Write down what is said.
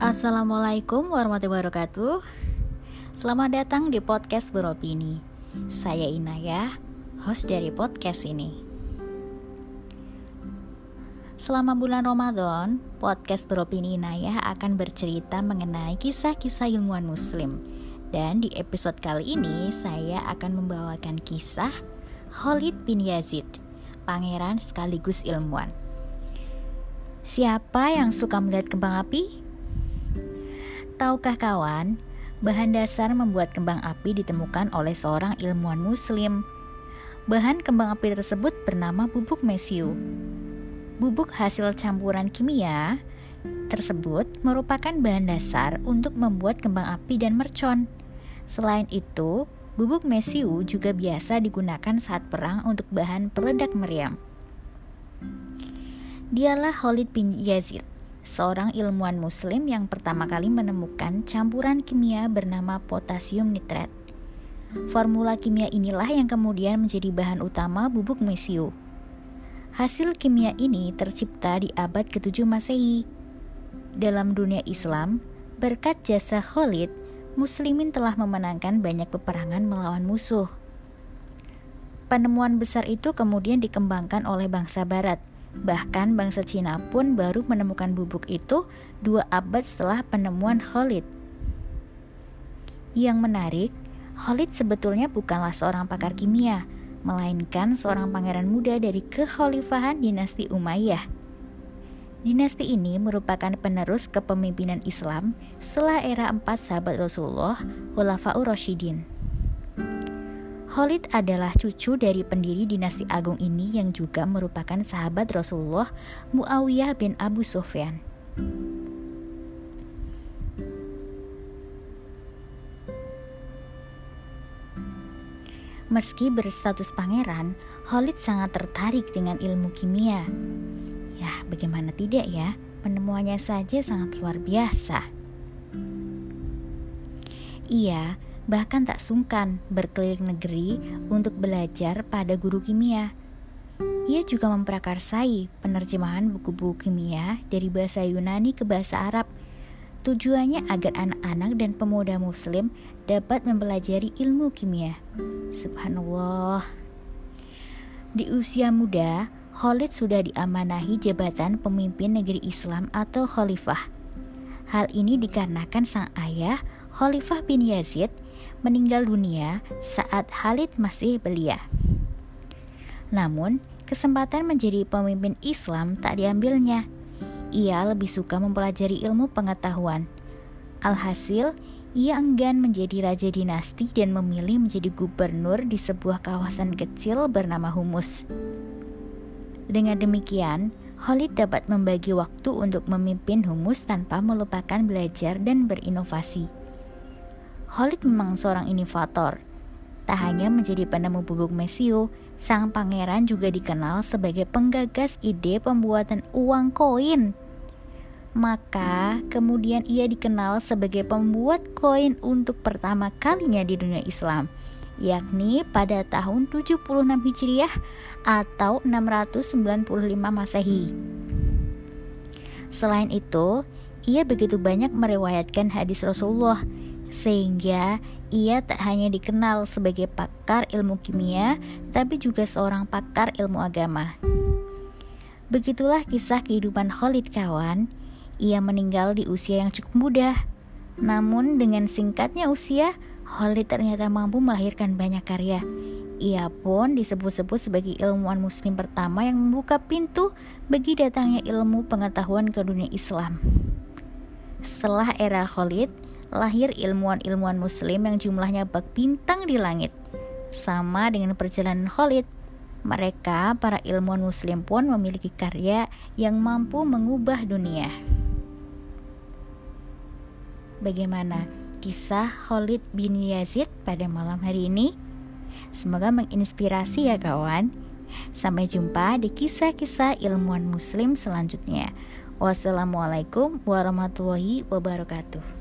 Assalamualaikum warahmatullahi wabarakatuh. Selamat datang di podcast beropini. Saya Inaya, host dari podcast ini. Selama bulan Ramadan, podcast beropini Inaya akan bercerita mengenai kisah-kisah ilmuwan muslim. Dan di episode kali ini, saya akan membawakan kisah Khalid bin Yazid Pangeran sekaligus ilmuwan. Siapa yang suka melihat kembang api? Tahukah kawan, bahan dasar membuat kembang api ditemukan oleh seorang ilmuwan muslim. Bahan kembang api tersebut bernama bubuk mesiu. Bubuk hasil campuran kimia tersebut merupakan bahan dasar untuk membuat kembang api dan mercon. Selain itu, bubuk mesiu juga biasa digunakan saat perang untuk bahan peledak meriam. Dialah Khalid bin Yazid seorang ilmuwan muslim yang pertama kali menemukan campuran kimia bernama potasium nitrat. Formula kimia inilah yang kemudian menjadi bahan utama bubuk mesiu. Hasil kimia ini tercipta di abad ke-7 Masehi. Dalam dunia Islam, berkat jasa Khalid, muslimin telah memenangkan banyak peperangan melawan musuh. Penemuan besar itu kemudian dikembangkan oleh bangsa barat – Bahkan bangsa Cina pun baru menemukan bubuk itu dua abad setelah penemuan Khalid. Yang menarik, Khalid sebetulnya bukanlah seorang pakar kimia, melainkan seorang pangeran muda dari kekhalifahan dinasti Umayyah. Dinasti ini merupakan penerus kepemimpinan Islam setelah era empat sahabat Rasulullah, Khulafaur Rasyidin. Khalid adalah cucu dari pendiri dinasti agung ini yang juga merupakan sahabat Rasulullah Muawiyah bin Abu Sufyan. Meski berstatus pangeran, Khalid sangat tertarik dengan ilmu kimia. Ya, bagaimana tidak ya? Penemuannya saja sangat luar biasa. Ia bahkan tak sungkan berkeliling negeri untuk belajar pada guru kimia. Ia juga memprakarsai penerjemahan buku-buku kimia dari bahasa Yunani ke bahasa Arab. Tujuannya agar anak-anak dan pemuda muslim dapat mempelajari ilmu kimia. Subhanallah. Di usia muda, Khalid sudah diamanahi jabatan pemimpin negeri Islam atau khalifah. Hal ini dikarenakan sang ayah, Khalifah bin Yazid, meninggal dunia saat Khalid masih belia. Namun, kesempatan menjadi pemimpin Islam tak diambilnya. Ia lebih suka mempelajari ilmu pengetahuan. Alhasil, ia enggan menjadi raja dinasti dan memilih menjadi gubernur di sebuah kawasan kecil bernama Humus. Dengan demikian, Khalid dapat membagi waktu untuk memimpin Humus tanpa melupakan belajar dan berinovasi. Khalid memang seorang inovator. Tak hanya menjadi penemu bubuk mesiu, sang pangeran juga dikenal sebagai penggagas ide pembuatan uang koin. Maka kemudian ia dikenal sebagai pembuat koin untuk pertama kalinya di dunia Islam, yakni pada tahun 76 Hijriah atau 695 Masehi. Selain itu, ia begitu banyak meriwayatkan hadis Rasulullah sehingga ia tak hanya dikenal sebagai pakar ilmu kimia, tapi juga seorang pakar ilmu agama. Begitulah kisah kehidupan Khalid kawan. Ia meninggal di usia yang cukup muda. Namun dengan singkatnya usia, Khalid ternyata mampu melahirkan banyak karya. Ia pun disebut-sebut sebagai ilmuwan muslim pertama yang membuka pintu bagi datangnya ilmu pengetahuan ke dunia Islam. Setelah era Khalid, lahir ilmuwan-ilmuwan muslim yang jumlahnya bak bintang di langit. Sama dengan perjalanan Khalid, mereka para ilmuwan muslim pun memiliki karya yang mampu mengubah dunia. Bagaimana kisah Khalid bin Yazid pada malam hari ini? Semoga menginspirasi ya kawan. Sampai jumpa di kisah-kisah ilmuwan muslim selanjutnya. Wassalamualaikum warahmatullahi wabarakatuh.